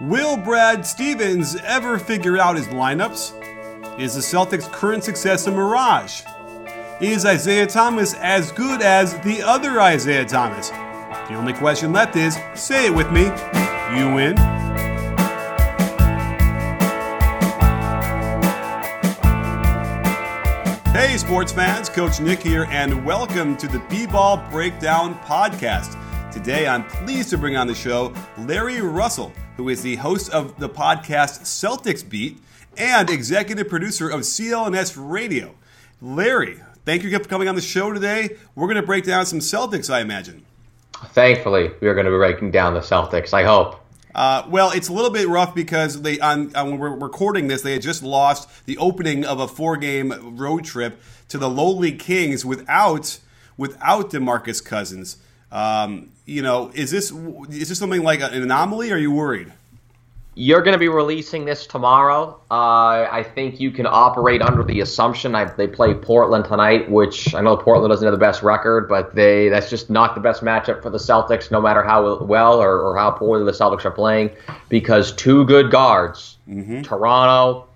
Will Brad Stevens ever figure out his lineups? Is the Celtics' current success a mirage? Is Isaiah Thomas as good as the other Isaiah Thomas? The only question left is say it with me. You win. Hey, sports fans, Coach Nick here, and welcome to the B Ball Breakdown Podcast. Today, I'm pleased to bring on the show Larry Russell, who is the host of the podcast Celtics Beat and executive producer of CLNS Radio. Larry, thank you for coming on the show today. We're going to break down some Celtics, I imagine. Thankfully, we are going to be breaking down the Celtics. I hope. Uh, well, it's a little bit rough because they on, on, when we're recording this, they had just lost the opening of a four-game road trip to the lowly Kings without without Demarcus Cousins. Um, you know, is this is this something like an anomaly? Or are you worried? You're going to be releasing this tomorrow. Uh, I think you can operate under the assumption I, they play Portland tonight, which I know Portland doesn't have the best record, but they that's just not the best matchup for the Celtics, no matter how well or, or how poorly the Celtics are playing, because two good guards, mm-hmm. Toronto.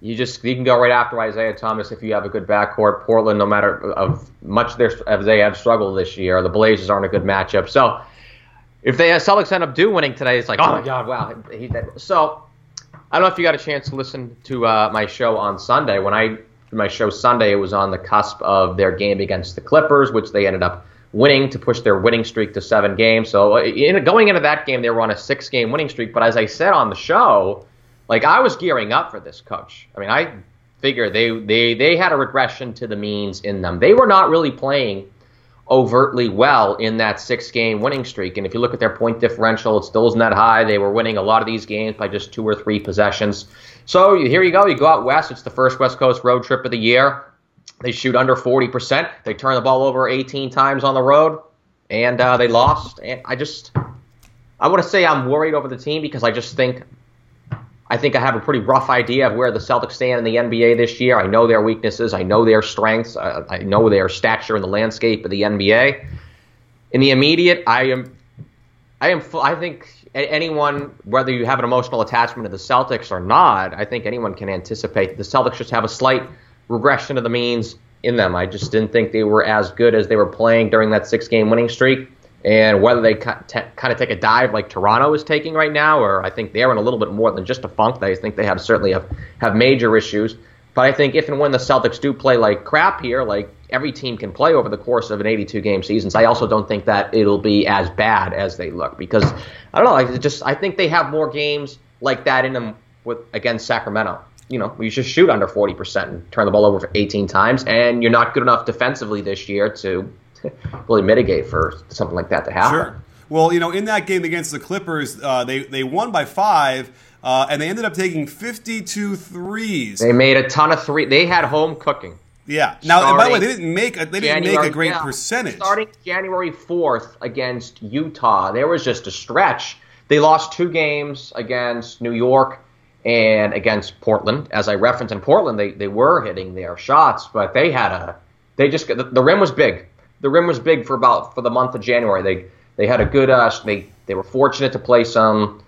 You just you can go right after Isaiah Thomas if you have a good backcourt. Portland, no matter of much their as they have struggled this year, the Blazers aren't a good matchup. So if they Celtics end up do winning today, it's like, oh my God, wow. He, so I don't know if you got a chance to listen to uh, my show on Sunday. When I my show Sunday, it was on the cusp of their game against the Clippers, which they ended up winning to push their winning streak to seven games. So uh, in, going into that game, they were on a six-game winning streak. But as I said on the show, like I was gearing up for this, coach. I mean, I figure they they they had a regression to the means in them. They were not really playing overtly well in that six game winning streak. And if you look at their point differential, it still isn't that high. They were winning a lot of these games by just two or three possessions. So here you go. You go out west. It's the first West Coast road trip of the year. They shoot under 40%. They turn the ball over 18 times on the road, and uh, they lost. And I just, I want to say I'm worried over the team because I just think I think I have a pretty rough idea of where the Celtics stand in the NBA this year. I know their weaknesses. I know their strengths. I, I know their stature in the landscape of the NBA. In the immediate, I am, I am. I think anyone, whether you have an emotional attachment to the Celtics or not, I think anyone can anticipate the Celtics just have a slight regression of the means in them. I just didn't think they were as good as they were playing during that six-game winning streak and whether they kind of take a dive like Toronto is taking right now, or I think they're in a little bit more than just a funk. I think they have certainly have, have major issues. But I think if and when the Celtics do play like crap here, like every team can play over the course of an 82 game season, I also don't think that it'll be as bad as they look because I don't know. I just I think they have more games like that in them with against Sacramento. You know, you just shoot under 40% and turn the ball over for 18 times, and you're not good enough defensively this year to really mitigate for something like that to happen. Sure. Well, you know, in that game against the Clippers, uh, they they won by five. Uh, and they ended up taking 52 threes. They made a ton of three. They had home cooking. Yeah. Now, by the way, they didn't make a, they didn't January, make a great yeah, percentage. Starting January 4th against Utah, there was just a stretch. They lost two games against New York and against Portland. As I referenced in Portland, they, they were hitting their shots, but they had a they just the, the rim was big the rim was big for about for the month of January. They they had a good uh, they they were fortunate to play some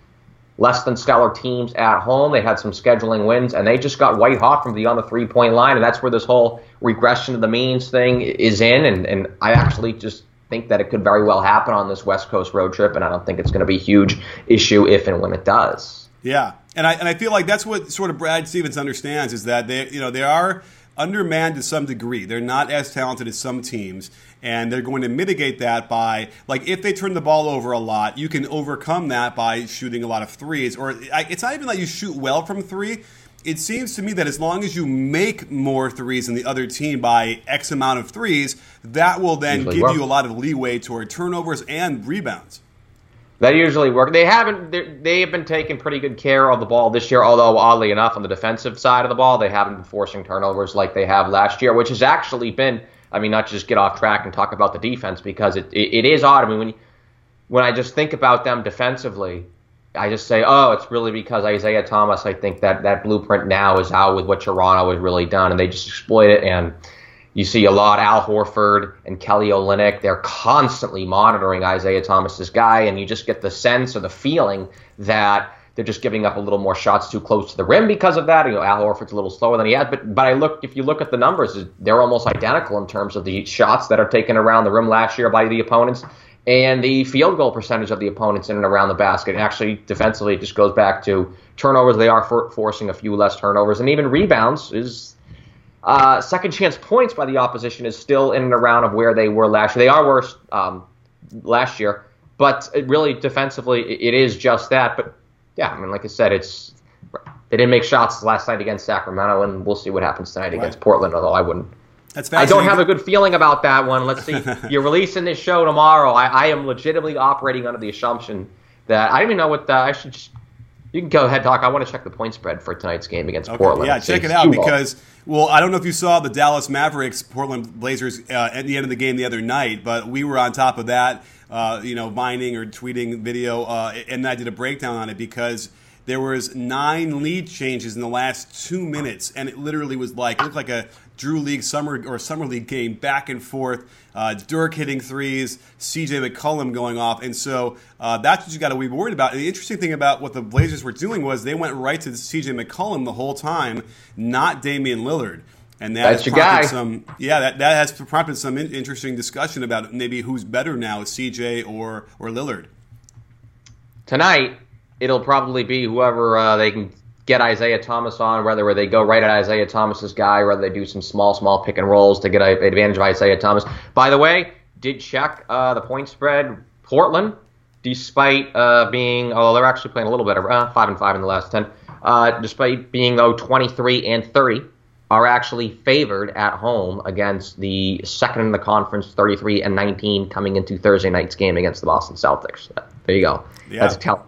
less than stellar teams at home. They had some scheduling wins, and they just got white hot from beyond the three point line, and that's where this whole regression of the means thing is in. And and I actually just think that it could very well happen on this West Coast road trip, and I don't think it's going to be a huge issue if and when it does. Yeah, and I and I feel like that's what sort of Brad Stevens understands is that they you know they are undermanned to some degree. They're not as talented as some teams, and they're going to mitigate that by like if they turn the ball over a lot, you can overcome that by shooting a lot of threes. Or it's not even that you shoot well from three. It seems to me that as long as you make more threes than the other team by X amount of threes, that will then Usually give work. you a lot of leeway toward turnovers and rebounds. That usually work. They haven't. They have been taking pretty good care of the ball this year. Although oddly enough, on the defensive side of the ball, they haven't been forcing turnovers like they have last year, which has actually been. I mean, not just get off track and talk about the defense because it it, it is odd. I mean, when you, when I just think about them defensively, I just say, oh, it's really because Isaiah Thomas. I think that that blueprint now is out with what Toronto has really done, and they just exploit it and you see a lot Al Horford and Kelly Olynyk. They're constantly monitoring Isaiah Thomas's guy, and you just get the sense or the feeling that they're just giving up a little more shots too close to the rim because of that. You know, Al Horford's a little slower than he has, but but I look if you look at the numbers, they're almost identical in terms of the shots that are taken around the rim last year by the opponents and the field goal percentage of the opponents in and around the basket. Actually, defensively, it just goes back to turnovers. They are for, forcing a few less turnovers, and even rebounds is uh, second chance points by the opposition is still in and around of where they were last year. They are worse um, last year, but really defensively, it is just that. But yeah, I mean, like I said, it's they didn't make shots last night against Sacramento, and we'll see what happens tonight right. against Portland. Although I wouldn't that's I don't have a good feeling about that one. Let's see. You're releasing this show tomorrow. I, I, am legitimately operating under the assumption that I don't even know what the, I should. Just, you can go ahead, Doc. I want to check the point spread for tonight's game against okay, Portland. Yeah, check it out because well, I don't know if you saw the Dallas Mavericks Portland Blazers uh, at the end of the game the other night, but we were on top of that. Uh, you know, mining or tweeting video, uh, and I did a breakdown on it because there was nine lead changes in the last two minutes, and it literally was like it looked like a Drew League summer or summer league game back and forth. Uh, Dirk hitting threes, CJ McCollum going off, and so uh, that's what you got to be worried about. And the interesting thing about what the Blazers were doing was they went right to CJ McCollum the whole time, not Damian Lillard. And that That's has prompted some, yeah, that, that has prompted some in- interesting discussion about maybe who's better now, CJ or or Lillard. Tonight, it'll probably be whoever uh, they can get Isaiah Thomas on, whether where they go right at Isaiah Thomas's guy, whether they do some small, small pick and rolls to get an advantage of Isaiah Thomas. By the way, did check uh, the point spread. Portland, despite uh, being, oh, they're actually playing a little better, uh, five and five in the last ten. Uh, despite being though 23 and 30, are actually favored at home against the second in the conference, 33 and 19, coming into Thursday night's game against the Boston Celtics. There you go. Yeah. That's telling.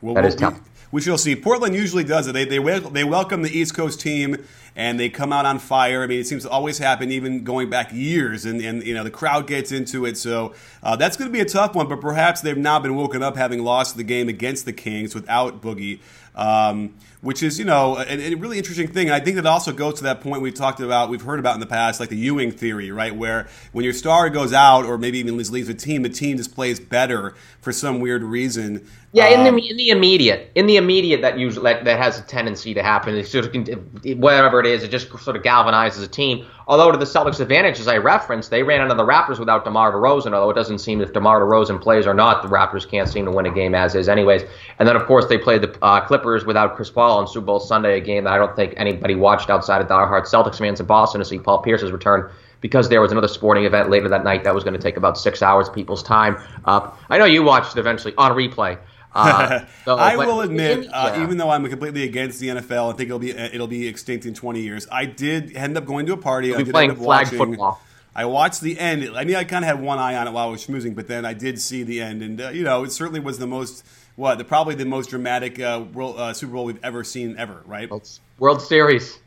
Well, that is telling we shall see. Portland usually does it. They they they welcome the East Coast team and they come out on fire. I mean, it seems to always happen, even going back years, and, and you know the crowd gets into it. So uh, that's going to be a tough one. But perhaps they've now been woken up having lost the game against the Kings without Boogie. Um, which is you know a, a, really interesting thing. I think that also goes to that point we talked about, we've heard about in the past, like the Ewing theory, right? Where when your star goes out or maybe even leaves the team, the team just plays better for some weird reason. Yeah, in the um, in the immediate, in the immediate, that usually that, that has a tendency to happen. It sort of whatever it is, it just sort of galvanizes a team. Although to the Celtics' advantage, as I referenced, they ran into the Raptors without DeMar DeRozan. Although it doesn't seem if DeMar DeRozan plays or not, the Raptors can't seem to win a game as is, anyways. And then of course they played the uh, Clippers without Chris Paul on Super Bowl Sunday, a game that I don't think anybody watched outside of diehard Celtics fans in Boston to see Paul Pierce's return because there was another sporting event later that night that was going to take about six hours of people's time. Uh, I know you watched it eventually on replay. Uh, so, I will admit, uh, yeah. even though I'm completely against the NFL and think it'll be it'll be extinct in 20 years, I did end up going to a party. You'll I did playing end up flag watching, football. I watched the end. I mean, I kind of had one eye on it while I was schmoozing, but then I did see the end, and uh, you know, it certainly was the most what the probably the most dramatic uh, World, uh, Super Bowl we've ever seen ever, right? World Series.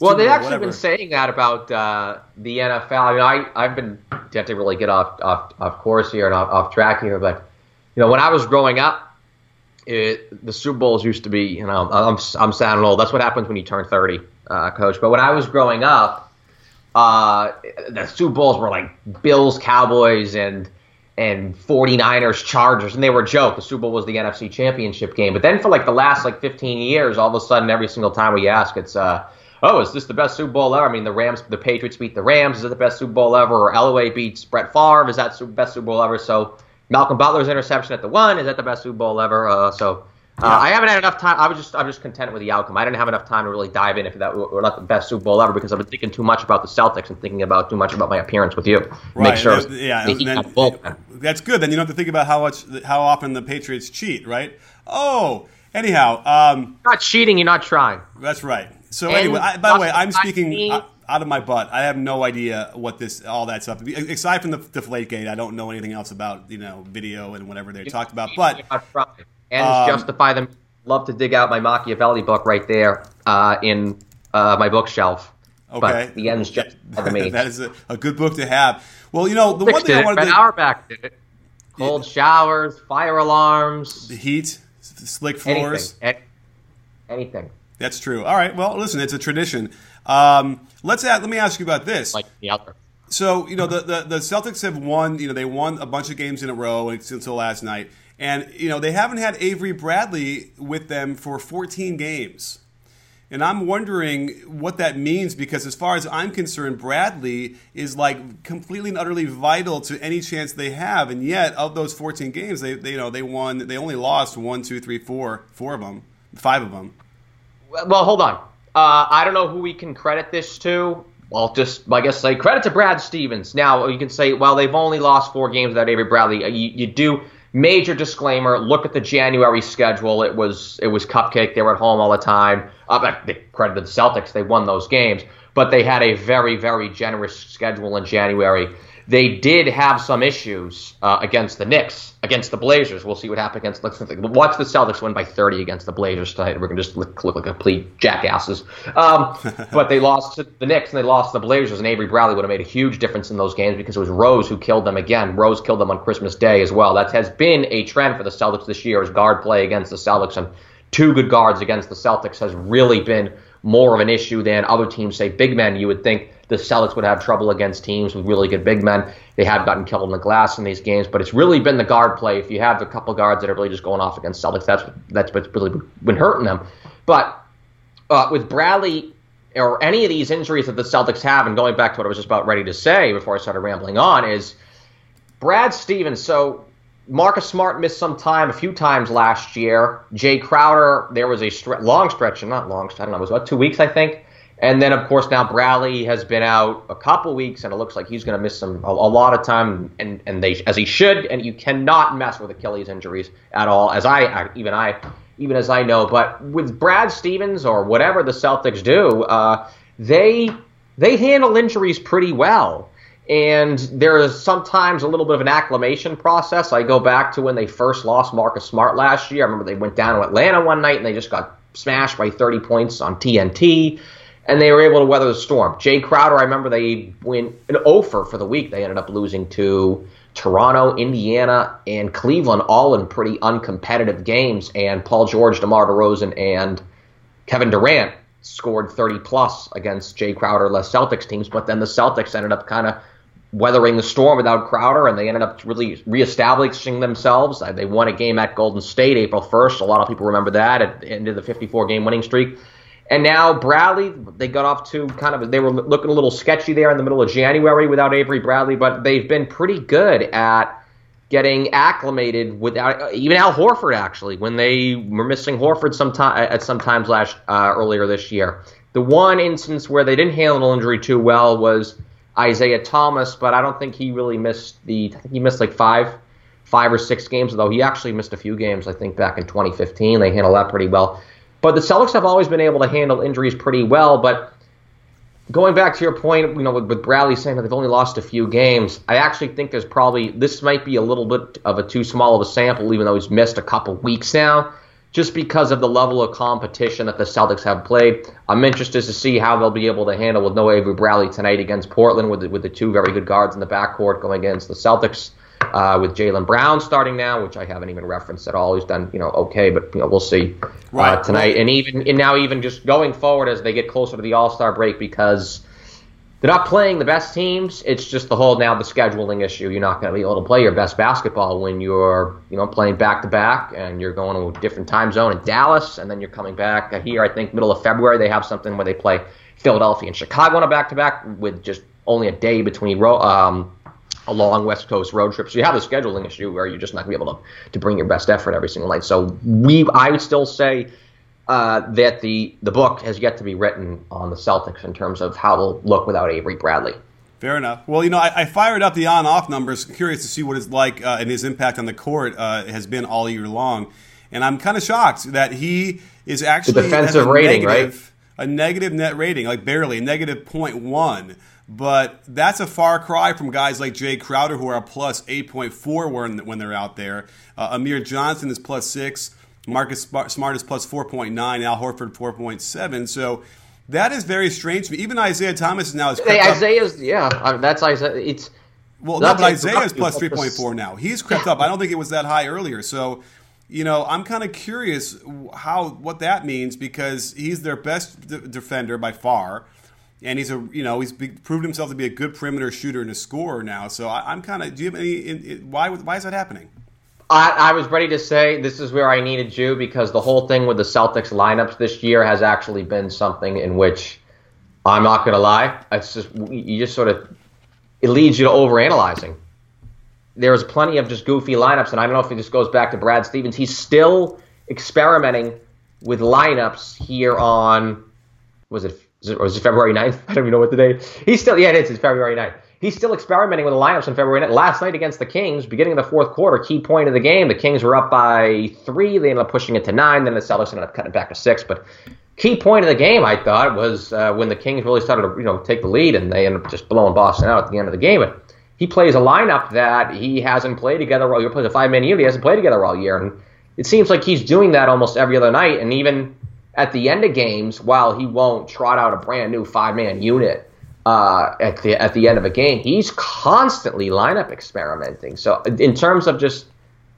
Well, they've actually whatever. been saying that about uh, the NFL. I mean, I I've been have to really get off off off course here and off, off track here, but you know, when I was growing up, it, the Super Bowls used to be, you know, I'm, I'm sounding old. That's what happens when you turn 30, uh, coach. But when I was growing up, uh, the Super Bowls were like Bills, Cowboys, and and 49ers, Chargers, and they were a joke. The Super Bowl was the NFC Championship game. But then for like the last like 15 years, all of a sudden, every single time we ask, it's, uh, oh, is this the best Super Bowl ever? I mean, the Rams, the Patriots beat the Rams. Is it the best Super Bowl ever? Or Elway beats Brett Favre. Is that the best Super Bowl ever? So Malcolm Butler's interception at the one is that the best Super Bowl ever? Uh, so uh, yeah. I haven't had enough time. I was just I'm just content with the outcome. I didn't have enough time to really dive in if that were not the best Super Bowl ever because I've been thinking too much about the Celtics and thinking about too much about my appearance with you. Right. Make sure. yeah. Then, that's good. Then you don't have to think about how much how often the Patriots cheat, right? Oh, anyhow, um, not cheating. You're not trying. That's right. So and anyway, I, by the way, I'm speaking out of my butt. I have no idea what this all that stuff. Aside from the Deflate Gate, I don't know anything else about you know video and whatever they talked about. But and um, justify them. Love to dig out my Machiavelli book right there uh, in uh, my bookshelf. Okay, but the ends just the means. that is a, a, good book to have. Well, you know the one thing I wanted to. Auerbach did it. Cold showers, fire alarms, the heat, slick floors, anything. anything. That's true. All right. Well, listen, it's a tradition. Um, let's add, let me ask you about this. Like the other. So you know the, the, the Celtics have won. You know they won a bunch of games in a row until last night, and you know they haven't had Avery Bradley with them for 14 games. And I'm wondering what that means because, as far as I'm concerned, Bradley is like completely and utterly vital to any chance they have. And yet, of those 14 games, they, they you know they won. They only lost one, two, three, four, four of them, five of them. Well, hold on. Uh, I don't know who we can credit this to. Well, just I guess say credit to Brad Stevens. Now you can say, well, they've only lost four games without Avery Bradley. You, you do major disclaimer look at the january schedule it was it was cupcake they were at home all the time uh, they credited the celtics they won those games but they had a very very generous schedule in january they did have some issues uh, against the Knicks, against the Blazers. We'll see what happens against. Let's watch the Celtics win by 30 against the Blazers tonight. We're gonna just look, look like complete jackasses. Um, but they lost to the Knicks and they lost to the Blazers, and Avery Bradley would have made a huge difference in those games because it was Rose who killed them again. Rose killed them on Christmas Day as well. That has been a trend for the Celtics this year, is guard play against the Celtics and two good guards against the Celtics has really been more of an issue than other teams say big men. You would think the Celtics would have trouble against teams with really good big men. They have gotten killed in the glass in these games, but it's really been the guard play. If you have a couple guards that are really just going off against Celtics, that's that's what's really been hurting them. But uh, with Bradley or any of these injuries that the Celtics have, and going back to what I was just about ready to say before I started rambling on, is Brad Stevens. So Marcus Smart missed some time a few times last year. Jae Crowder, there was a stre- long stretch, and not long, I don't know, it was about two weeks, I think, and then, of course, now Bradley has been out a couple weeks, and it looks like he's going to miss some a, a, lot of time, and, and they as he should. And you cannot mess with Achilles injuries at all, as I, I even I even as I know. But with Brad Stevens or whatever the Celtics do, uh, they they handle injuries pretty well. And there is sometimes a little bit of an acclimation process. I go back to when they first lost Marcus Smart last year. I remember they went down to Atlanta one night and they just got smashed by 30 points on TNT and they were able to weather the storm. Jae Crowder, I remember they went an offer for the week. They ended up losing to Toronto, Indiana, and Cleveland, all in pretty uncompetitive games. And Paul George, DeMar DeRozan, and Kevin Durant scored 30 plus against Jae Crowder less Celtics teams. But then the Celtics ended up kind of weathering the storm without Crowder, and they ended up really reestablishing themselves. Uh, they won a game at Golden State April 1st. A lot of people remember that at the end of the 54 game winning streak. And now Bradley, they got off to kind of they were looking a little sketchy there in the middle of January without Avery Bradley, but they've been pretty good at getting acclimated without even Al Horford actually when they were missing Horford sometime at some times last uh, earlier this year. The one instance where they didn't handle injury too well was Isaiah Thomas, but I don't think he really missed the. I think he missed like five, five or six games, although he actually missed a few games. I think back in 2015, they handled that pretty well. But the Celtics have always been able to handle injuries pretty well. But going back to your point, you know, with, with Bradley saying that they've only lost a few games, I actually think there's probably this might be a little bit of a too small of a sample, even though he's missed a couple weeks now, just because of the level of competition that the Celtics have played. I'm interested to see how they'll be able to handle with no Avery Bradley tonight against Portland, with the, with the two very good guards in the backcourt going against the Celtics uh, with Jaylen Brown starting now, which I haven't even referenced at all. He's done, you know, okay, but you know, we'll see uh, right. uh, tonight. And even and now, even just going forward as they get closer to the All Star break, because they're not playing the best teams. It's just the whole now the scheduling issue. You're not going to be able to play your best basketball when you're, you know, playing back to back and you're going to a different time zone in Dallas, and then you're coming back here. I think middle of February they have something where they play Philadelphia and Chicago on a back to back with just only a day between um, a long West Coast road trip. So you have a scheduling issue where you're just not going to be able to, to bring your best effort every single night. So we, I would still say uh, that the the book has yet to be written on the Celtics in terms of how they'll look without Avery Bradley. Fair enough. Well, you know, I, I fired up the on-off numbers, curious to see what it's like uh, and his impact on the court uh, has been all year long, and I'm kind of shocked that he is actually the defensive rating, negative, right? A negative net rating, like barely a negative 0.1. But that's a far cry from guys like Jae Crowder, who are plus 8.4 when, when they're out there. Uh, Amir Johnson is plus 6. Marcus Smart is plus 4.9. Al Horford 4.7. So that is very strange to me. Even Isaiah Thomas now is. Hey, Isaiah's, yeah, uh, that's Isaiah. It's. Well, no, but Isaiah is plus 3.4 now. He's crept up. I don't think it was that high earlier. So, you know, I'm kind of curious how what that means because he's their best d- defender by far. And he's a you know he's be, proved himself to be a good perimeter shooter and a scorer now. So I, am kind of. Do you have any? In, in, why why is that happening? I, I, was ready to say this is where I needed you because the whole thing with the Celtics lineups this year has actually been something in which I'm not going to lie. It's just you just sort of it leads you to overanalyzing. There's plenty of just goofy lineups, and I don't know if it just goes back to Brad Stevens. He's still experimenting with lineups here on was it was it February 9th? I don't even know what the day. He's still yeah, it is. It's February 9th. He's still experimenting with the lineups on February 9th. Last night against the Kings, beginning of the fourth quarter, key point of the game, the Kings were up by three. They ended up pushing it to nine. Then the Celtics ended up cutting it back to six. But key point of the game, I thought, was uh, when the Kings really started to you know take the lead and they ended up just blowing Boston out at the end of the game. But he plays a lineup that he hasn't played together all year. Plays a five man unit he hasn't played together all year, and it seems like he's doing that almost every other night. And even at the end of games, while he won't trot out a brand new five man unit. Uh, at the at the end of a game, he's constantly lineup experimenting. So in terms of just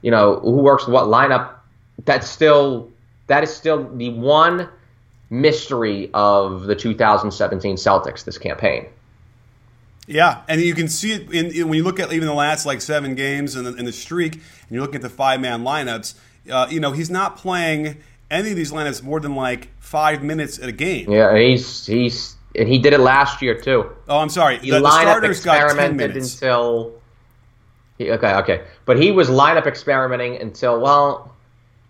you know who works what lineup, that's still that is still the one mystery of the 2017 Celtics this campaign. Yeah, and you can see it in, in, when you look at even the last like seven games in the, the streak, and you look at the five man lineups. Uh, you know, he's not playing any of these lineups more than like five minutes at a game. Yeah, he's he's and he did it last year too. Oh, I'm sorry. He the, the starters got ten minutes until. He, okay, okay, but he was lineup experimenting until well,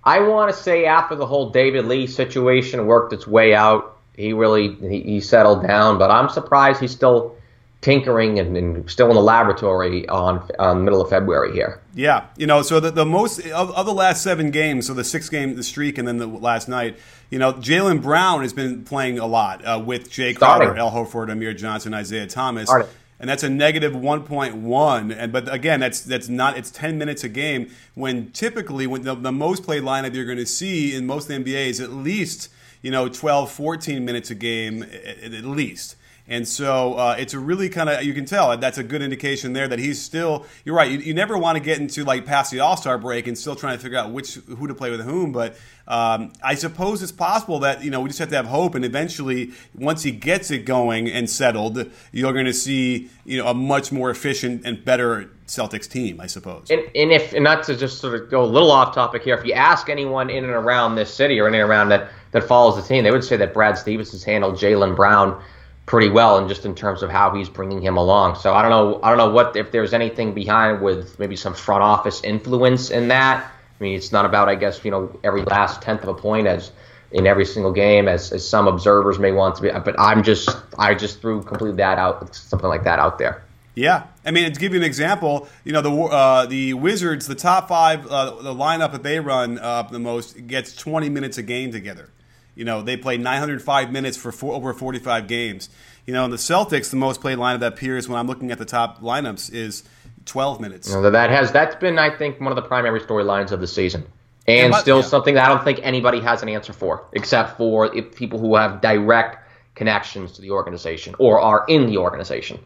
I want to say after the whole David Lee situation worked its way out, he really he, he settled down. But I'm surprised he's still tinkering and, and, still in the laboratory on, on middle of February here. Yeah, you know, so the, the most of, of the last seven games, so the six game the streak, and then the last night, you know, Jaylen Brown has been playing a lot uh, with Jae Crowder, Al Horford, Amir Johnson, Isaiah Thomas. Starting and that's a negative 1.1 and but again that's that's not it's 10 minutes a game when typically when the, the most played lineup you're going to see in most NBA is at least you know 12 14 minutes a game at, at least and so uh, it's a really kind of you can tell that's a good indication there that he's still. You're right. You, you never want to get into like past the All Star break and still trying to figure out which who to play with whom. But um, I suppose it's possible that you know we just have to have hope, and eventually once he gets it going and settled, you're going to see you know a much more efficient and better Celtics team, I suppose. And, and if and not to just sort of go a little off topic here, if you ask anyone in and around this city or in and around that that follows the team, they would say that Brad Stevens has handled Jaylen Brown pretty well and just in terms of how he's bringing him along. So I don't know I don't know what if there's anything behind with maybe some front office influence in that. I mean, it's not about I guess, you know, every last tenth of a point as in every single game as, as some observers may want to be but I'm just I just threw completely that out something like that out there. Yeah, I mean to give you an example, you know the uh, the Wizards, the top five, uh, the lineup that they run uh, the most gets 20 minutes a game together. You know, they played 905 minutes for four, over 45 games. You know, in the Celtics, the most played lineup that appears when I'm looking at the top lineups is 12 minutes. You know, that has that's been, I think, one of the primary storylines of the season, and but, still yeah. something that I don't think anybody has an answer for, except for if people who have direct connections to the organization or are in the organization.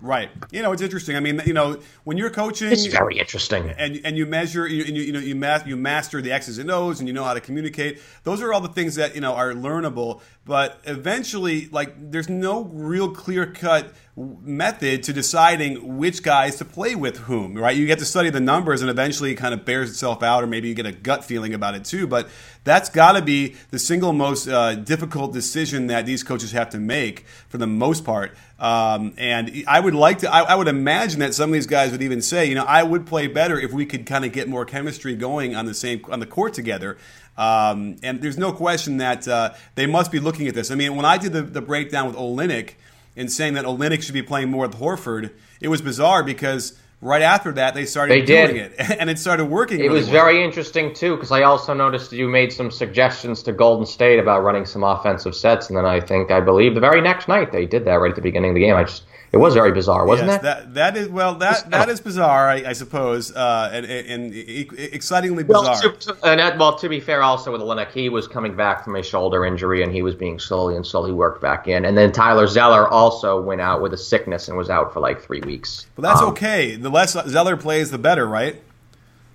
Right. You know, it's interesting. I mean, you know, when you're coaching, it's very interesting. And and you measure, and you, you know, you master, you master the X's and O's, and you know how to communicate. Those are all the things that you know are learnable. But eventually, like, there's no real clear cut method to deciding which guys to play with whom, right? You get to study the numbers and eventually it kind of bears itself out, or maybe you get a gut feeling about it too. But that's got to be the single most uh, difficult decision that these coaches have to make for the most part. Um, and I would like to, I, I, would imagine that some of these guys would even say, you know, I would play better if we could kind of get more chemistry going on the same, on the court together. Um, and there's no question that uh, they must be looking at this. I mean, when I did the, the breakdown with Olynyk, in saying that Olynyk should be playing more with Horford, it was bizarre because right after that they started they doing did. it and it started working. It really was well. very interesting too because I also noticed you made some suggestions to Golden State about running some offensive sets, and then I think I believe the very next night they did that right at the beginning of the game. I just it was very bizarre, wasn't yes, it? That that is well that that is bizarre, I, I suppose, uh, and, and, excitingly bizarre. Well to, and well, to be fair, also with Olynyk, he was coming back from a shoulder injury, and he was being slowly and slowly worked back in. And then Tyler Zeller also went out with a sickness and was out for like three weeks. But that's um, okay. The less Zeller plays, the better, right?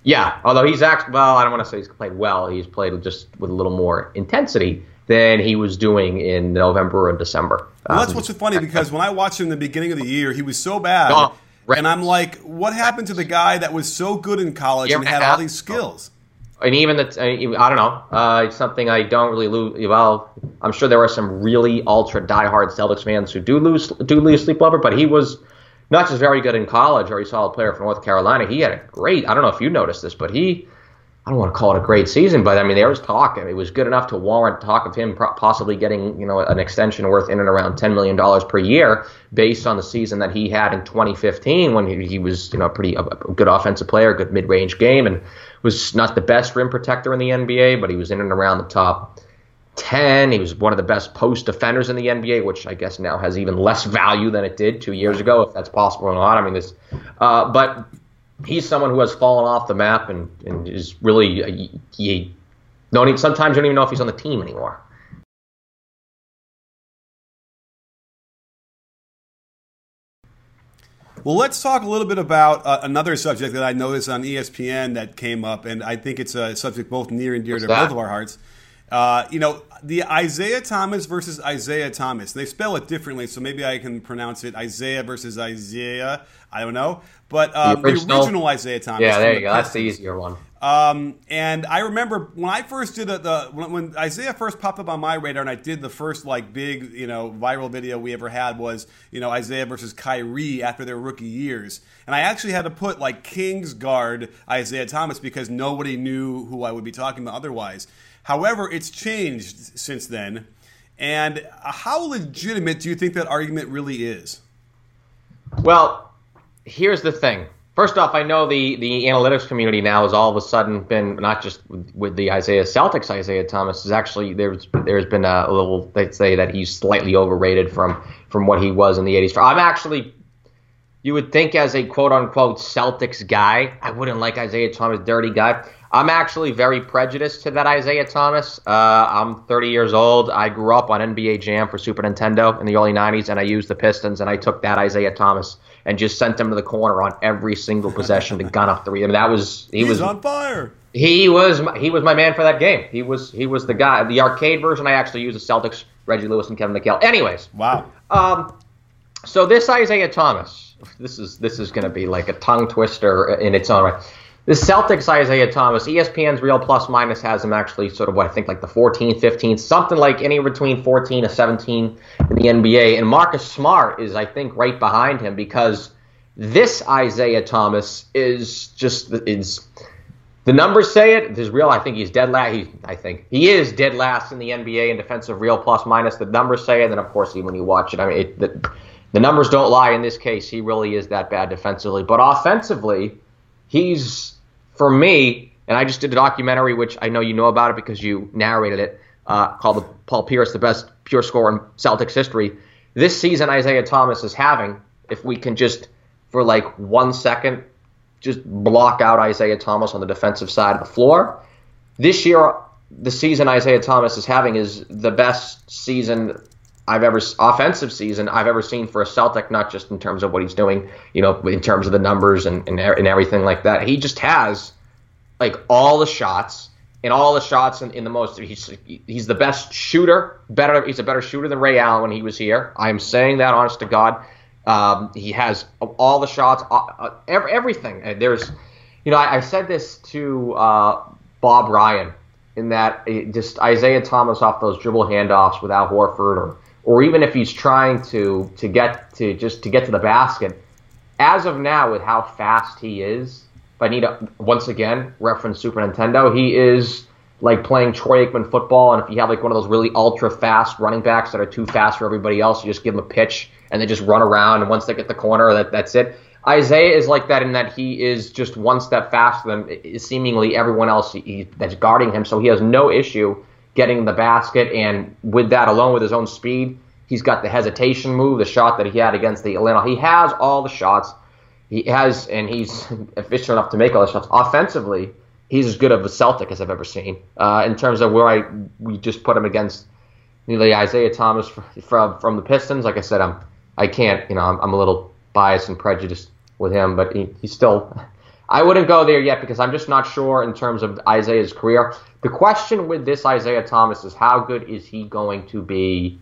Yeah, although he's actually well, I don't want to say he's played well. He's played just with a little more intensity than he was doing in November and December. Well, that's um, what's so funny because when I watched him in the beginning of the year, he was so bad. Oh, right. And I'm like, what happened to the guy that was so good in college and had all these skills? and even that I don't know, uh, it's something I don't really lose. Well, I'm sure there are some really ultra diehard Celtics fans who do lose do lose sleep over, but he was not just very good in college a solid player for North Carolina. He had a great. I don't know if you noticed this, but he. I don't want to call it a great season, but I mean there was talk. I it was good enough to warrant talk of him possibly getting you know an extension worth in and around ten million dollars per year based on the season that he had in 2015 when he, he was you know pretty a good offensive player, good mid range game, and was not the best rim protector in the NBA, but he was in and around the top 10. He was one of the best post defenders in the NBA, which I guess now has even less value than it did two years ago, if that's possible or not. I mean, this, uh, but he's someone who has fallen off the map and, and is really, uh, he, don't even, sometimes you don't even know if he's on the team anymore. Well, let's talk a little bit about uh, another subject that I noticed on ESPN that came up, and I think it's a subject both near and dear What's to that? both of our hearts. Uh, you know, the Isaiah Thomas versus Isaiah Thomas. They spell it differently, so maybe I can pronounce it Isaiah versus Isaiah. I don't know. But um, the, original, the, original, Isaiah Thomas. Yeah, there you go. That's the easier one. Um, and I remember when I first did the, the when, when, Isaiah first popped up on my radar, and I did the first like big you know viral video we ever had was you know Isaiah versus Kyrie after their rookie years, and I actually had to put like Kings guard Isaiah Thomas because nobody knew who I would be talking about otherwise. However, it's changed since then. And how legitimate do you think that argument really is? Well, here's the thing First off, I know the, the analytics community now has all of a sudden been not just with, with the Isaiah Celtics Isaiah Thomas is actually there's there's been a, little they'd say that he's slightly overrated from from what he was in the 80s. I'm actually you would think as a quote unquote Celtics guy, I wouldn't like Isaiah Thomas dirty guy. I'm actually very prejudiced to that Isaiah Thomas. Uh, I'm 30 years old. I grew up on NBA Jam for Super Nintendo in the early 90s, and I used the Pistons, and I took that Isaiah Thomas and just sent him to the corner on every single possession to gun up three. I mean, that was he He's was on fire. He was he was my man for that game. He was he was the guy. The arcade version I actually used the Celtics, Reggie Lewis and Kevin McHale. Anyways, wow. Um, so this Isaiah Thomas, this is this is going to be like a tongue twister in its own right. The Celtics Isaiah Thomas, ESPN's real plus minus has him actually sort of what I think like the 14th, 15th, something like any between 14 to 17 in the NBA. And Marcus Smart is I think right behind him because this Isaiah Thomas is just is the numbers say it. There's real. I think he's dead last. He, I think he is dead last in the NBA in defensive real plus minus. The numbers say it. And then of course when you watch it, I mean it, the, the numbers don't lie. In this case, he really is that bad defensively, but offensively, he's for me, and I just did a documentary, which I know you know about it because you narrated it, uh, called the Paul Pierce, the best pure scorer in Celtics history. This season, Isaiah Thomas is having, if we can just for like one second, just block out Isaiah Thomas on the defensive side of the floor. This year, the season Isaiah Thomas is having is the best season I've ever offensive season I've ever seen for a Celtic, not just in terms of what he's doing, you know, in terms of the numbers and, and, and everything like that. He just has like all the shots and all the shots in, in the most. He's he's the best shooter. Better, he's a better shooter than Ray Allen when he was here. I am saying that, honest to God. Um, he has all the shots, uh, uh, everything. There's, you know, I, I said this to uh, Bob Ryan in that just Isaiah Thomas off those dribble handoffs without Horford or or even if he's trying to to get to just to get to the basket. As of now, with how fast he is, if I need to once again reference Super Nintendo, he is like playing Troy Aikman football. And if you have like one of those really ultra fast running backs that are too fast for everybody else, you just give them a pitch and they just run around. And once they get the corner, that that's it. Isaiah is like that in that he is just one step faster than seemingly everyone else he, that's guarding him. So he has no issue getting the basket, and with that alone, with his own speed, he's got the hesitation move, the shot that he had against the Atlanta. He has all the shots. He has, and he's efficient enough to make all the shots. Offensively, he's as good of a Celtic as I've ever seen. Uh, in terms of where I we just put him against know, Isaiah Thomas from from the Pistons. Like I said, I'm I can't you know I'm, I'm a little biased and prejudiced with him, but he, he's still I wouldn't go there yet because I'm just not sure in terms of Isaiah's career. The question with this Isaiah Thomas is how good is he going to be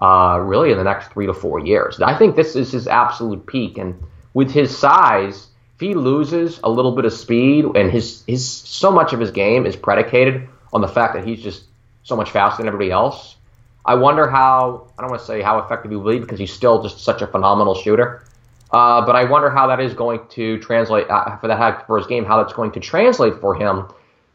uh, really in the next three to four years? I think this is his absolute peak. And with his size, if he loses a little bit of speed and his, his so much of his game is predicated on the fact that he's just so much faster than everybody else, I wonder how, I don't want to say how effective he will be because he's still just such a phenomenal shooter. Uh, but I wonder how that is going to translate uh, for that for his game. How that's going to translate for him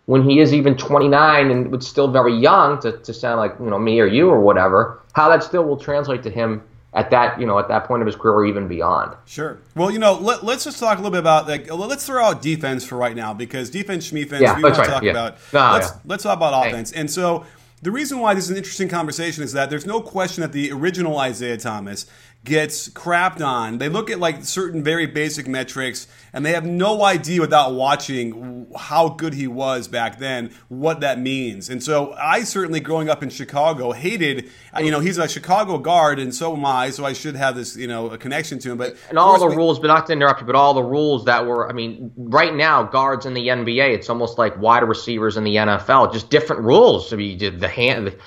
when he is even 29 and it's still very young to, to sound like you know me or you or whatever. How that still will translate to him at that you know at that point of his career or even beyond. Sure. Well, you know, let, us just talk a little bit about like let's throw out defense for right now because defense, schmefense, yeah, we want right, to talk yeah. about. No, let's yeah. let's talk about offense. And so the reason why this is an interesting conversation is that there's no question that the original Isaiah Thomas gets crapped on. They look at like certain very basic metrics and they have no idea without watching how good he was back then, what that means. And so I certainly growing up in Chicago hated, you know, he's a Chicago guard and so am I, so I should have this, you know, a connection to him. But and all the we, rules, but not to interrupt you, but all the rules that were, I mean, right now guards in the NBA, it's almost like wide receivers in the NFL, just different rules. I mean, the hand the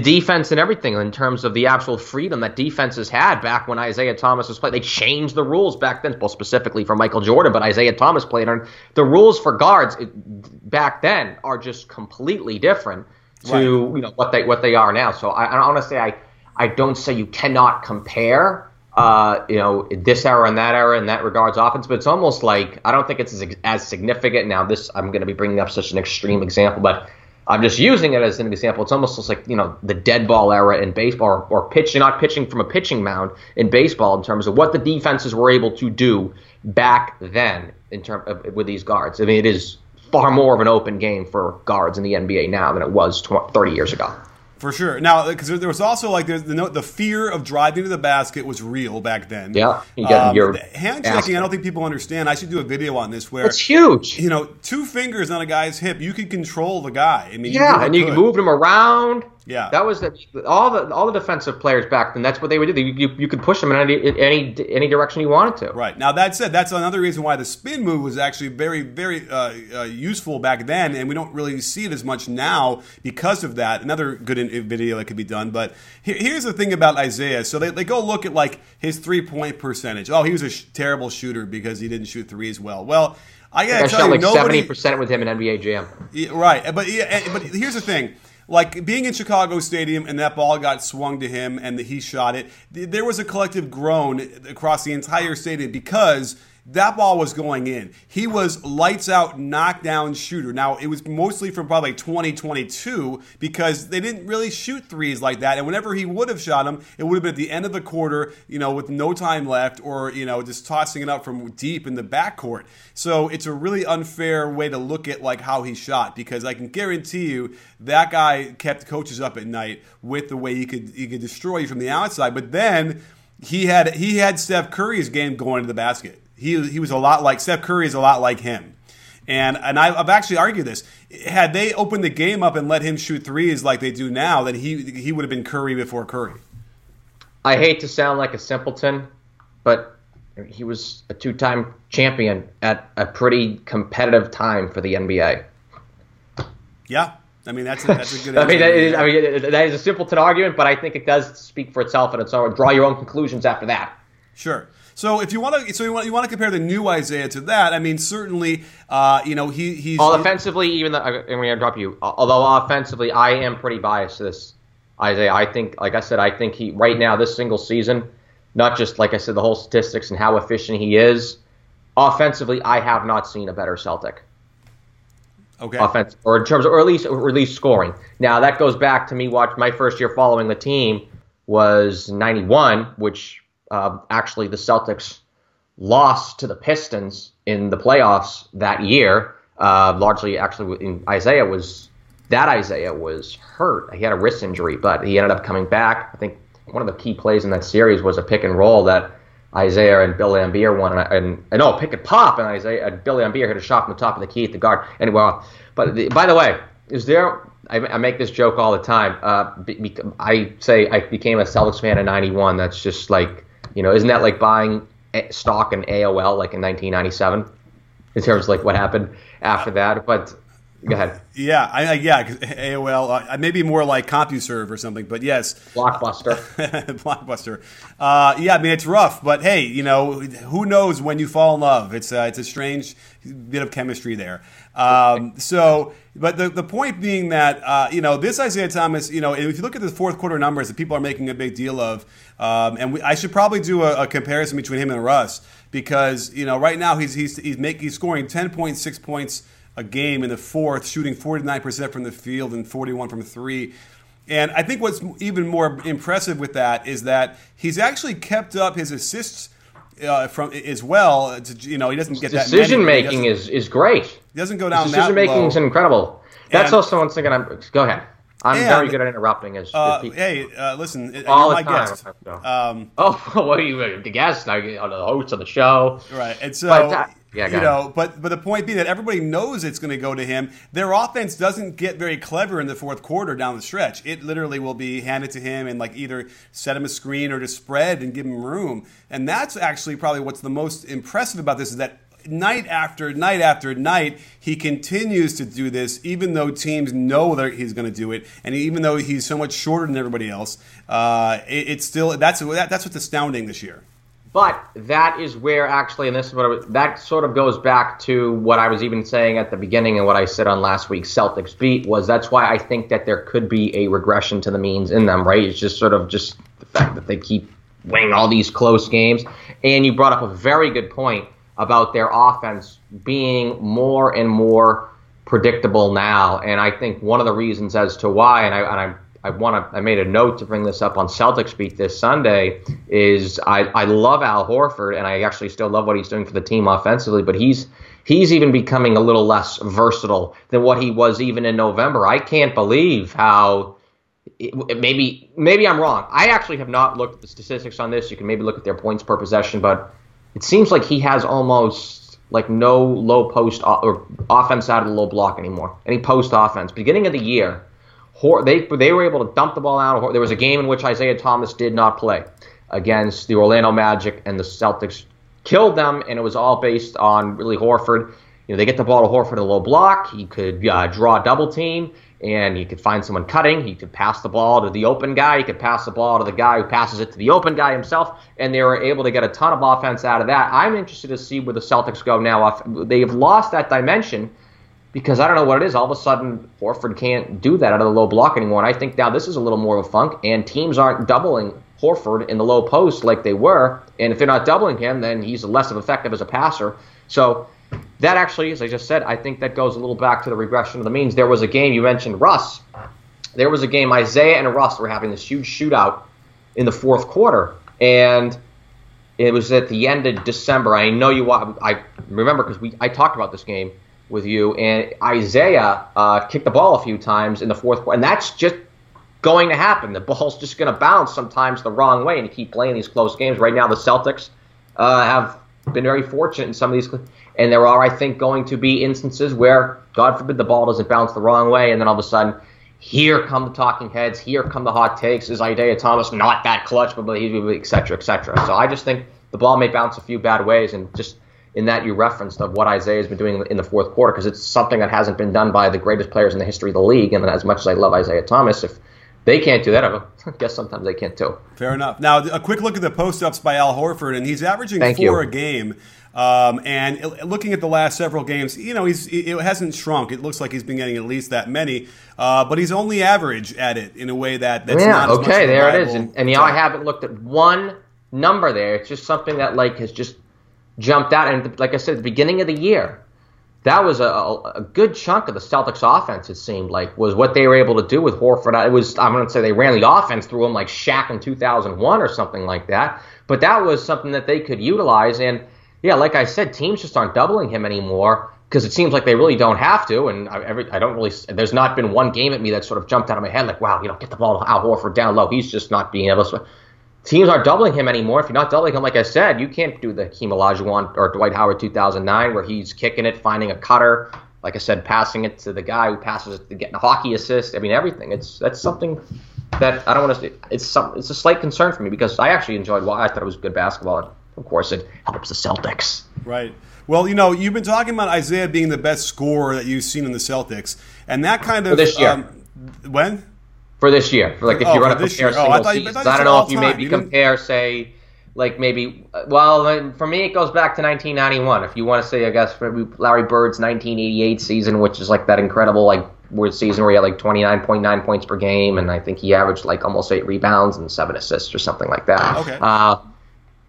defense and everything in terms of the actual freedom that defenses had back when Isaiah Thomas was playing. They changed the rules back then, well, specifically for Michael Jordan, but Isaiah Thomas played on the rules for guards back then are just completely different to right. you know what they what they are now. So I, I say I I don't say you cannot compare. Uh, you know this era and that era in that regards offense, but it's almost like I don't think it's as, as significant now. This I'm going to be bringing up such an extreme example, but I'm just using it as an example. It's almost like you know the dead ball era in baseball, or, or pitching, not pitching from a pitching mound in baseball, in terms of what the defenses were able to do back then in term of, with these guards. I mean, it is far more of an open game for guards in the NBA now than it was 20, 30 years ago. For sure. Now, because there was also like the, the the fear of driving to the basket was real back then. Yeah, you um, your hand checking. I don't think people understand. I should do a video on this where it's huge. You know, two fingers on a guy's hip, you can control the guy. I mean, yeah, really and you could. can move him around. Yeah, that was the, all the all the defensive players back then. That's what they would do. You, you, you could push them in any, any any direction you wanted to. Right now, that said, that's another reason why the spin move was actually very very uh, uh, useful back then, and we don't really see it as much now because of that. Another good in- video that could be done. But here, here's the thing about Isaiah. So they, they go look at like his three point percentage. Oh, he was a sh- terrible shooter because he didn't shoot threes well. Well. I gotta I tell shot you, like seventy percent with him in NBA Jam. Yeah, right, but yeah, but here's the thing: like being in Chicago Stadium and that ball got swung to him and he shot it. There was a collective groan across the entire stadium because that ball was going in. He was lights out, knockdown shooter. Now, it was mostly from probably 2022 because they didn't really shoot threes like that. And whenever he would have shot them, it would have been at the end of the quarter, you know, with no time left or, you know, just tossing it up from deep in the backcourt. So it's a really unfair way to look at like how he shot because I can guarantee you that guy kept coaches up at night with the way he could he could destroy you from the outside. But then he had he had Steph Curry's game going to the basket. He he was a lot like Steph Curry is a lot like him. And and I've actually argued this. Had they opened the game up and let him shoot threes like they do now, then he he would have been Curry before Curry. I hate to sound like a simpleton, but he was a two-time champion at a pretty competitive time for the NBA. Yeah, I mean that's a, that's a good. I mean, that is, I mean that is a simpleton argument, but I think it does speak for itself, and it's all draw your own conclusions after that. Sure. So if you want to, so you want, you want to compare the new Isaiah to that. I mean, certainly, uh, you know, he he's all offensively. Even though I'm going to drop you, although offensively, I am pretty biased to this Isaiah. I think, like I said, I think he right now this single season, not just like I said, the whole statistics and how efficient he is. Offensively, I have not seen a better Celtic. Okay. Offense, or in terms of, or at least, or at least scoring. Now that goes back to me. Watch my first year following the team was '91, which uh, actually the Celtics lost to the Pistons in the playoffs that year. Uh, largely, actually, in Isaiah was that Isaiah was hurt. He had a wrist injury, but he ended up coming back. I think one of the key plays in that series was a pick and roll that Isaiah and Bill Laimbeer won, and, and, and no, pick and pop, and Isaiah and Bill Laimbeer hit a shot from the top of the key at the guard. Anyway, but the, by the way, is there? I, I, make this joke all the time. Uh, be, I say I became a Celtics fan in '91. That's just like you know, isn't that like buying stock in AOL like in 1997? in terms of like what happened after that. But go ahead. Yeah, I, I yeah, AOL uh, maybe more like CompuServe or something, but yes, Blockbuster. Blockbuster. Uh, yeah, I mean it's rough, but hey, you know who knows when you fall in love? It's uh, it's a strange bit of chemistry there. Um, so, but the, the point being that uh, you know this Isaiah Thomas, you know, if you look at the fourth quarter numbers that people are making a big deal of, um, and we, I should probably do a, a comparison between him and Russ because you know right now he's he's he's, make, he's scoring ten point six points a game in the fourth, shooting 49% from the field and 41 from three. And I think what's even more impressive with that is that he's actually kept up his assists uh, from as well. To, you know, he doesn't get decision making is is great. He doesn't go down. Decision making is incredible. That's and, also one thing. I'm go ahead. I'm and, very good at interrupting. As, uh, as hey, uh, listen, all the time. Guest. Um, oh, what are you the guest? I, the host of the show, right? And so, but, yeah, you know, but but the point being that everybody knows it's going to go to him. Their offense doesn't get very clever in the fourth quarter down the stretch. It literally will be handed to him and like either set him a screen or to spread and give him room. And that's actually probably what's the most impressive about this is that night after night after night, he continues to do this, even though teams know that he's going to do it, and even though he's so much shorter than everybody else. Uh, it, it's still that's that's what's astounding this year. But that is where actually, and this is what was, that sort of goes back to what I was even saying at the beginning and what I said on last week's Celtics beat was that's why I think that there could be a regression to the means in them, right? It's just sort of just the fact that they keep winning all these close games. And you brought up a very good point about their offense being more and more predictable now. And I think one of the reasons as to why, and I, and I I want to. I made a note to bring this up on Celtics Beat this Sunday. Is I, I love Al Horford and I actually still love what he's doing for the team offensively, but he's he's even becoming a little less versatile than what he was even in November. I can't believe how. Maybe maybe I'm wrong. I actually have not looked at the statistics on this. You can maybe look at their points per possession, but it seems like he has almost like no low post or offense out of the low block anymore. Any post offense. Beginning of the year, they they were able to dump the ball out. There was a game in which Isaiah Thomas did not play against the Orlando Magic, and the Celtics killed them, and it was all based on really Horford. You know, they get the ball to Horford in a low block. He could uh, draw a double team, and he could find someone cutting. He could pass the ball to the open guy. He could pass the ball to the guy who passes it to the open guy himself, and they were able to get a ton of offense out of that. I'm interested to see where the Celtics go now. They've lost that dimension because I don't know what it is. All of a sudden, Horford can't do that out of the low block anymore. And I think now this is a little more of a funk, and teams aren't doubling Horford in the low post like they were. And if they're not doubling him, then he's less of effective as a passer. So that actually, as I just said, I think that goes a little back to the regression of the means. There was a game you mentioned, Russ. There was a game Isaiah and Russ were having this huge shootout in the fourth quarter, and it was at the end of December. I know you. I remember because we I talked about this game with you. And Isaiah uh, kicked the ball a few times in the fourth quarter, and that's just going to happen. The ball's just going to bounce sometimes the wrong way, and you keep playing these close games. Right now, the Celtics uh, have been very fortunate in some of these, and there are, I think, going to be instances where, God forbid, the ball doesn't bounce the wrong way, and then all of a sudden. Here come the talking heads. Here come the hot takes. Is Isaiah Thomas not that clutch? But he's et cetera, et cetera. So I just think the ball may bounce a few bad ways, and just in that you referenced of what Isaiah has been doing in the fourth quarter because it's something that hasn't been done by the greatest players in the history of the league. And as much as I love Isaiah Thomas, if they can't do that, I guess sometimes they can't too. Fair enough. Now, a quick look at the post ups by Al Horford, and he's averaging Thank four you. a game. Um, and looking at the last several games, you know, he's it hasn't shrunk. It looks like he's been getting at least that many, uh, but he's only average at it in a way that that's yeah, not okay. there it is, and, and you know, I haven't looked at one number there. It's just something that like has just jumped out. And like I said, at the beginning of the year, that was a, a, good chunk of the Celtics offense, it seemed like, was what they were able to do with Horford. It was, I'm going to say they ran the offense through him like Shaq in 2001 or something like that. But that was something that they could utilize. And yeah, like I said, teams just aren't doubling him anymore because it seems like they really don't have to. And I, every, I don't really, there's not been one game at me that sort of jumped out of my head like, wow, you know, get the ball to Al Horford down low. He's just not being able to teams aren't doubling him anymore. If you're not doubling him, like I said, you can't do the Hakeem Olajuwon or Dwight Howard 2009 where he's kicking it, finding a cutter. Like I said, passing it to the guy who passes it to getting a hockey assist. I mean, everything. It's that's something that I don't want to. It's some. It's a slight concern for me because I actually enjoyed. Well, I thought it was good basketball. Of course, it helps the Celtics. Right. Well, you know, you've been talking about Isaiah being the best scorer that you've seen in the Celtics, and that kind of For this year. Um, when for this year. For like if Oh, you run for a this year. Oh, I single thought you- I I, don't know if you time. maybe You compare, say, like maybe. Well, for me, it goes back to 1991. If you want to say, I guess Larry Bird's 1988 season, which is like that incredible like weird season where he had like 29.9 points per game, and I think he averaged like almost eight rebounds and seven assists or something like that. Okay. Uh,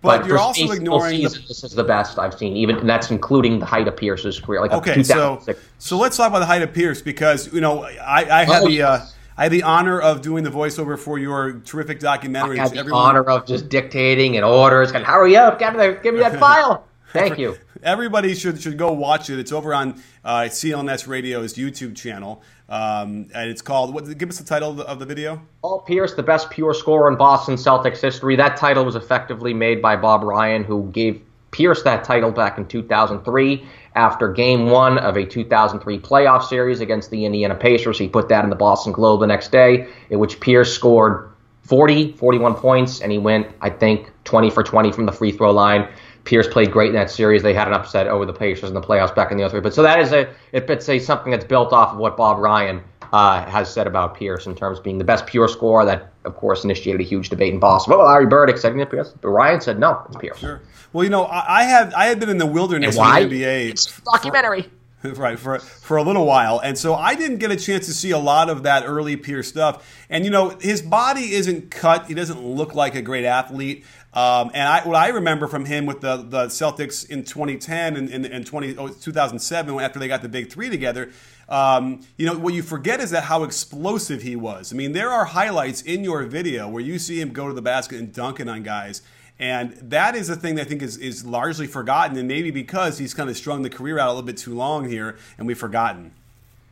But but you're also ignoring the- this is the best I've seen, even and that's including the height of Pierce's career. Like Okay, so so let's talk about the height of Pierce because you know I, I had Oh, the uh. I had the honor of doing the voiceover for your terrific documentary. I had the everyone- honor of just dictating and orders and hurry up, get me, give me that file. Thank you. Everybody should should go watch it. It's over on uh, CLNS Radio's YouTube channel, um, and it's called. What? Give us the title of the, of the video. Paul Pierce, the best pure scorer in Boston Celtics history. That title was effectively made by Bob Ryan, who gave Pierce that title back in 2003 after game one of a 2003 playoff series against the Indiana Pacers. He put that in the Boston Globe the next day, in which Pierce scored 40, 41 points, and he went, I think, 20 for 20 from the free throw line. Pierce played great in that series. They had an upset over the Pacers in the playoffs back in the 03. But so that is a it, it's a something that's built off of what Bob Ryan uh, has said about Pierce in terms of being the best pure scorer. That of course initiated a huge debate in Boston. Well, Larry Bird accepting it, Pierce, but Ryan said no, it's Pierce. Sure. Well, you know, I, I had I had been in the wilderness And in the NBA. It's a documentary. right for for a little while and so i didn't get a chance to see a lot of that early Pierce stuff and you know his body isn't cut he doesn't look like a great athlete um, and I, what I remember from him with the, the Celtics in 2010 and, and, and 20, oh, 2007 after they got the big three together, um, you know, what you forget is that how explosive he was. I mean, there are highlights in your video where you see him go to the basket and dunking on guys. And that is a thing that I think is, is largely forgotten, and maybe because he's kind of strung the career out a little bit too long here, and we've forgotten.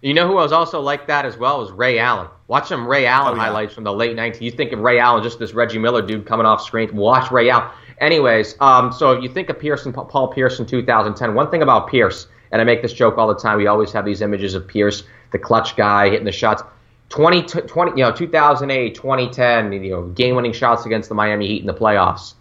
You know who was also like that as well was Ray Allen. Watch some Ray Allen Oh, yeah. highlights from the late 90s. You think of Ray Allen, just this Reggie Miller dude coming off screen. Watch Ray Allen. Anyways, um, so if you think of Pierce and Paul Pierce in 2010, one thing about Pierce, and I make this joke all the time, we always have these images of Pierce, the clutch guy hitting the shots. 20, 20 you know, 2008, 2010, you know, game-winning shots against the Miami Heat in the playoffs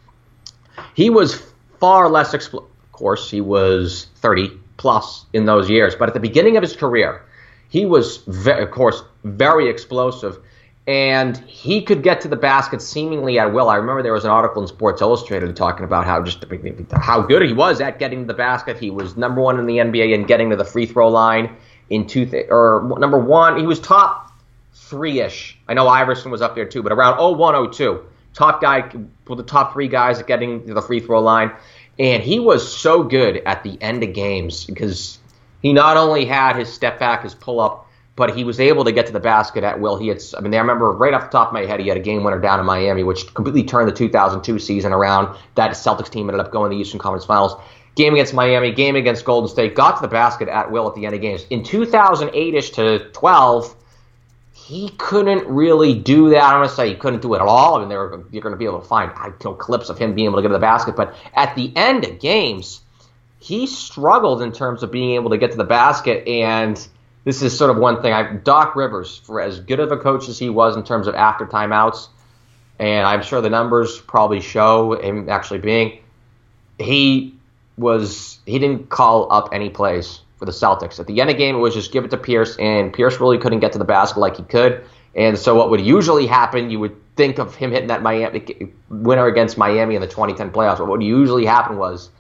he was far less expl- of course he was 30 plus in those years but at the beginning of his career he was of course very explosive and he could get to the basket seemingly at will. I remember there was an article in sports illustrated talking about how just how good he was at getting to the basket. He was number one in the nba in getting to the free throw line in two th- or number one he was top three-ish. I know Iverson was up there too, but around 01, 02, top guy, with the top three guys at getting to the free throw line, and he was so good at the end of games because he not only had his step back, his pull up, but he was able to get to the basket at will. He had, I mean, I remember right off the top of my head, he had a game winner down in Miami, which completely turned the 2002 season around. That Celtics team ended up going to the Eastern Conference Finals. Game against Miami, game against Golden State, got to the basket at will at the end of games. In 2008ish to 12, he couldn't really do that. I don't want to say he couldn't do it at all. I mean, were, you're going to be able to find I clips of him being able to get to the basket, but at the end of games, he struggled in terms of being able to get to the basket. And this is sort of one thing. I, Doc Rivers, for as good of a coach as he was in terms of after timeouts, and I'm sure the numbers probably show him actually being, he was he didn't call up any plays for the Celtics. At the end of the game, it was just give it to Pierce, and Pierce really couldn't get to the basket like he could. And so, what would usually happen, you would think of him hitting that Miami winner against Miami in the 2010 playoffs. But what would usually happen was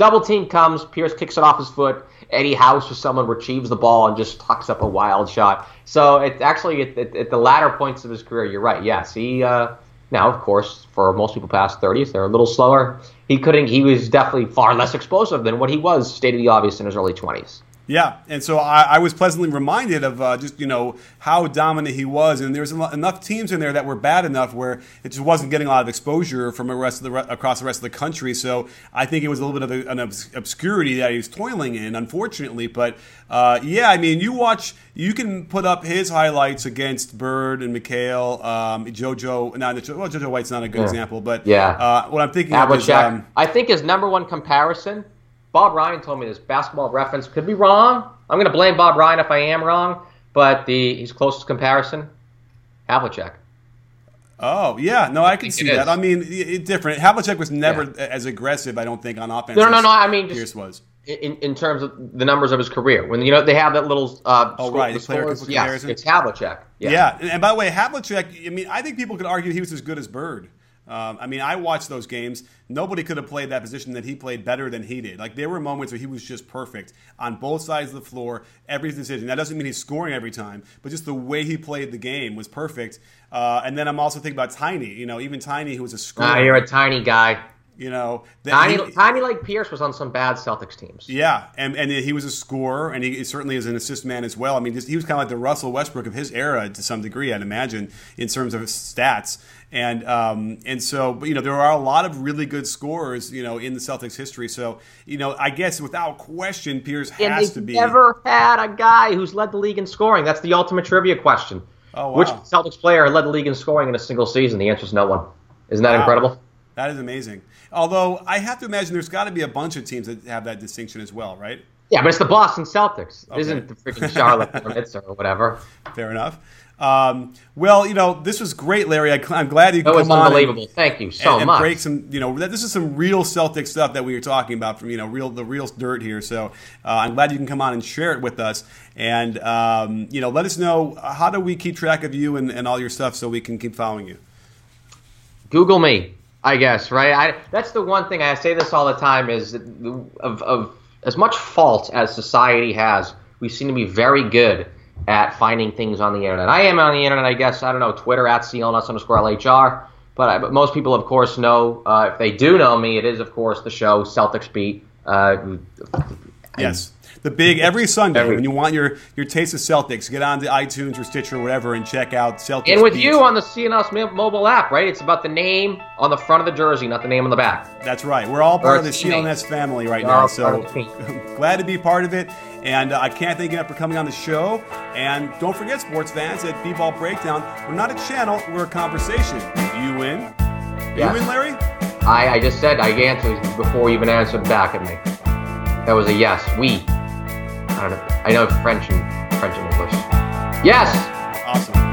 double team comes, Pierce kicks it off his foot, Eddie House or someone retrieves the ball and just tucks up a wild shot. So it's actually at, at, at the latter points of his career, you're right. Yes, he. Uh, now, of course, for most people past 30s, they're a little slower. He couldn't. He was definitely far less explosive than what he was, state of the obvious, in his early 20s. Yeah, and so I, I was pleasantly reminded of uh, just you know how dominant he was, and there there's enough teams in there that were bad enough where it just wasn't getting a lot of exposure from the rest of the re- across the rest of the country. So I think it was a little bit of a, an obs- obscurity that he was toiling in, unfortunately. But uh, yeah, I mean, you watch, you can put up his highlights against Bird and McHale, um, JoJo. Not well, JoJo White's not a good Yeah. example, but Yeah. uh, what I'm thinking of is. Um, I think his number one comparison. Bob Ryan told me this. Basketball reference could be wrong. I'm going to blame Bob Ryan if I am wrong, but the his closest comparison, Havlicek. Oh yeah, no, I, can see that. is. I mean, it, different. Havlicek was never as aggressive, I don't think, on offense. No, no, no. I mean, just Pierce was. in, in terms of the numbers of his career. When you know they have that little uh, Oh, score- right, the player scores, yes, it's Havlicek. Yeah. Yeah. And, and by the way, Havlicek, I mean, I think people could argue he was as good as Bird. Um, I mean, I watched those games. Nobody could have played that position that he played better than he did. Like, there were moments where he was just perfect on both sides of the floor, every decision. That doesn't mean he's scoring every time, but just the way he played the game was perfect. Uh, and then I'm also thinking about Tiny. You know, even Tiny, who was a scorer. Ah, you're a tiny guy. You know, that Tiny, he- tiny like Pierce was on some bad Celtics teams. Yeah, and, and he was a scorer, and he certainly is an assist man as well. I mean, just, he was kind of like the Russell Westbrook of his era to some degree, I'd imagine, in terms of his stats. And um, and so, but, you know, there are a lot of really good scorers, you know, in the Celtics history. So, you know, I guess without question, Pierce And has to be. never had a guy who's led the league in scoring. That's the ultimate trivia question. Oh, wow. Which Celtics player led the league in scoring in a single season? The answer is no one. Isn't that Wow. incredible? That is amazing. Although I have to imagine there's got to be a bunch of teams that have that distinction as well, right? Yeah, but it's the Boston Celtics. It Okay. isn't the freaking Charlotte Hornets or whatever. Fair enough. Um, well, you know, this was great, Larry. I, I'm glad you That was come on and- unbelievable. Thank you so and, and much. break some, you know, this is some real Celtic stuff that we were talking about from, you know, real the real dirt here. So uh, I'm glad you can come on and share it with us, and um, you know, let us know how do we keep track of you and, and all your stuff so we can keep following you. Google me, I guess, right? I, that's the one thing I say this all the time is of, of as much fault as society has, we seem to be very good at finding things on the internet. I am on the internet, I guess. I don't know Twitter at CLNS underscore LHR, but, I, but most people, of course, know. Uh, if they do know me, it is, of course, the show Celtics Beat. Uh, Yes. The big every Sunday Every- when you want your your taste of Celtics, get on to iTunes or Stitcher or whatever and check out Celtics. and with Beats. you on the CNS mo- mobile app, right? It's about the name on the front of the jersey, not the name on the back. That's right. We're all part Or of the a teammate. CLNS family right We're now. So of the team. glad to be part of it. And uh, I can't thank you enough for coming on the show. And don't forget, sports fans, at B-Ball Breakdown, we're not a channel, we're a conversation. You win. You Yes. win, Larry? I, I just said I answered before you even answered back at me. That was a yes. We. I don't know. I know French and French and English. Yes. Awesome.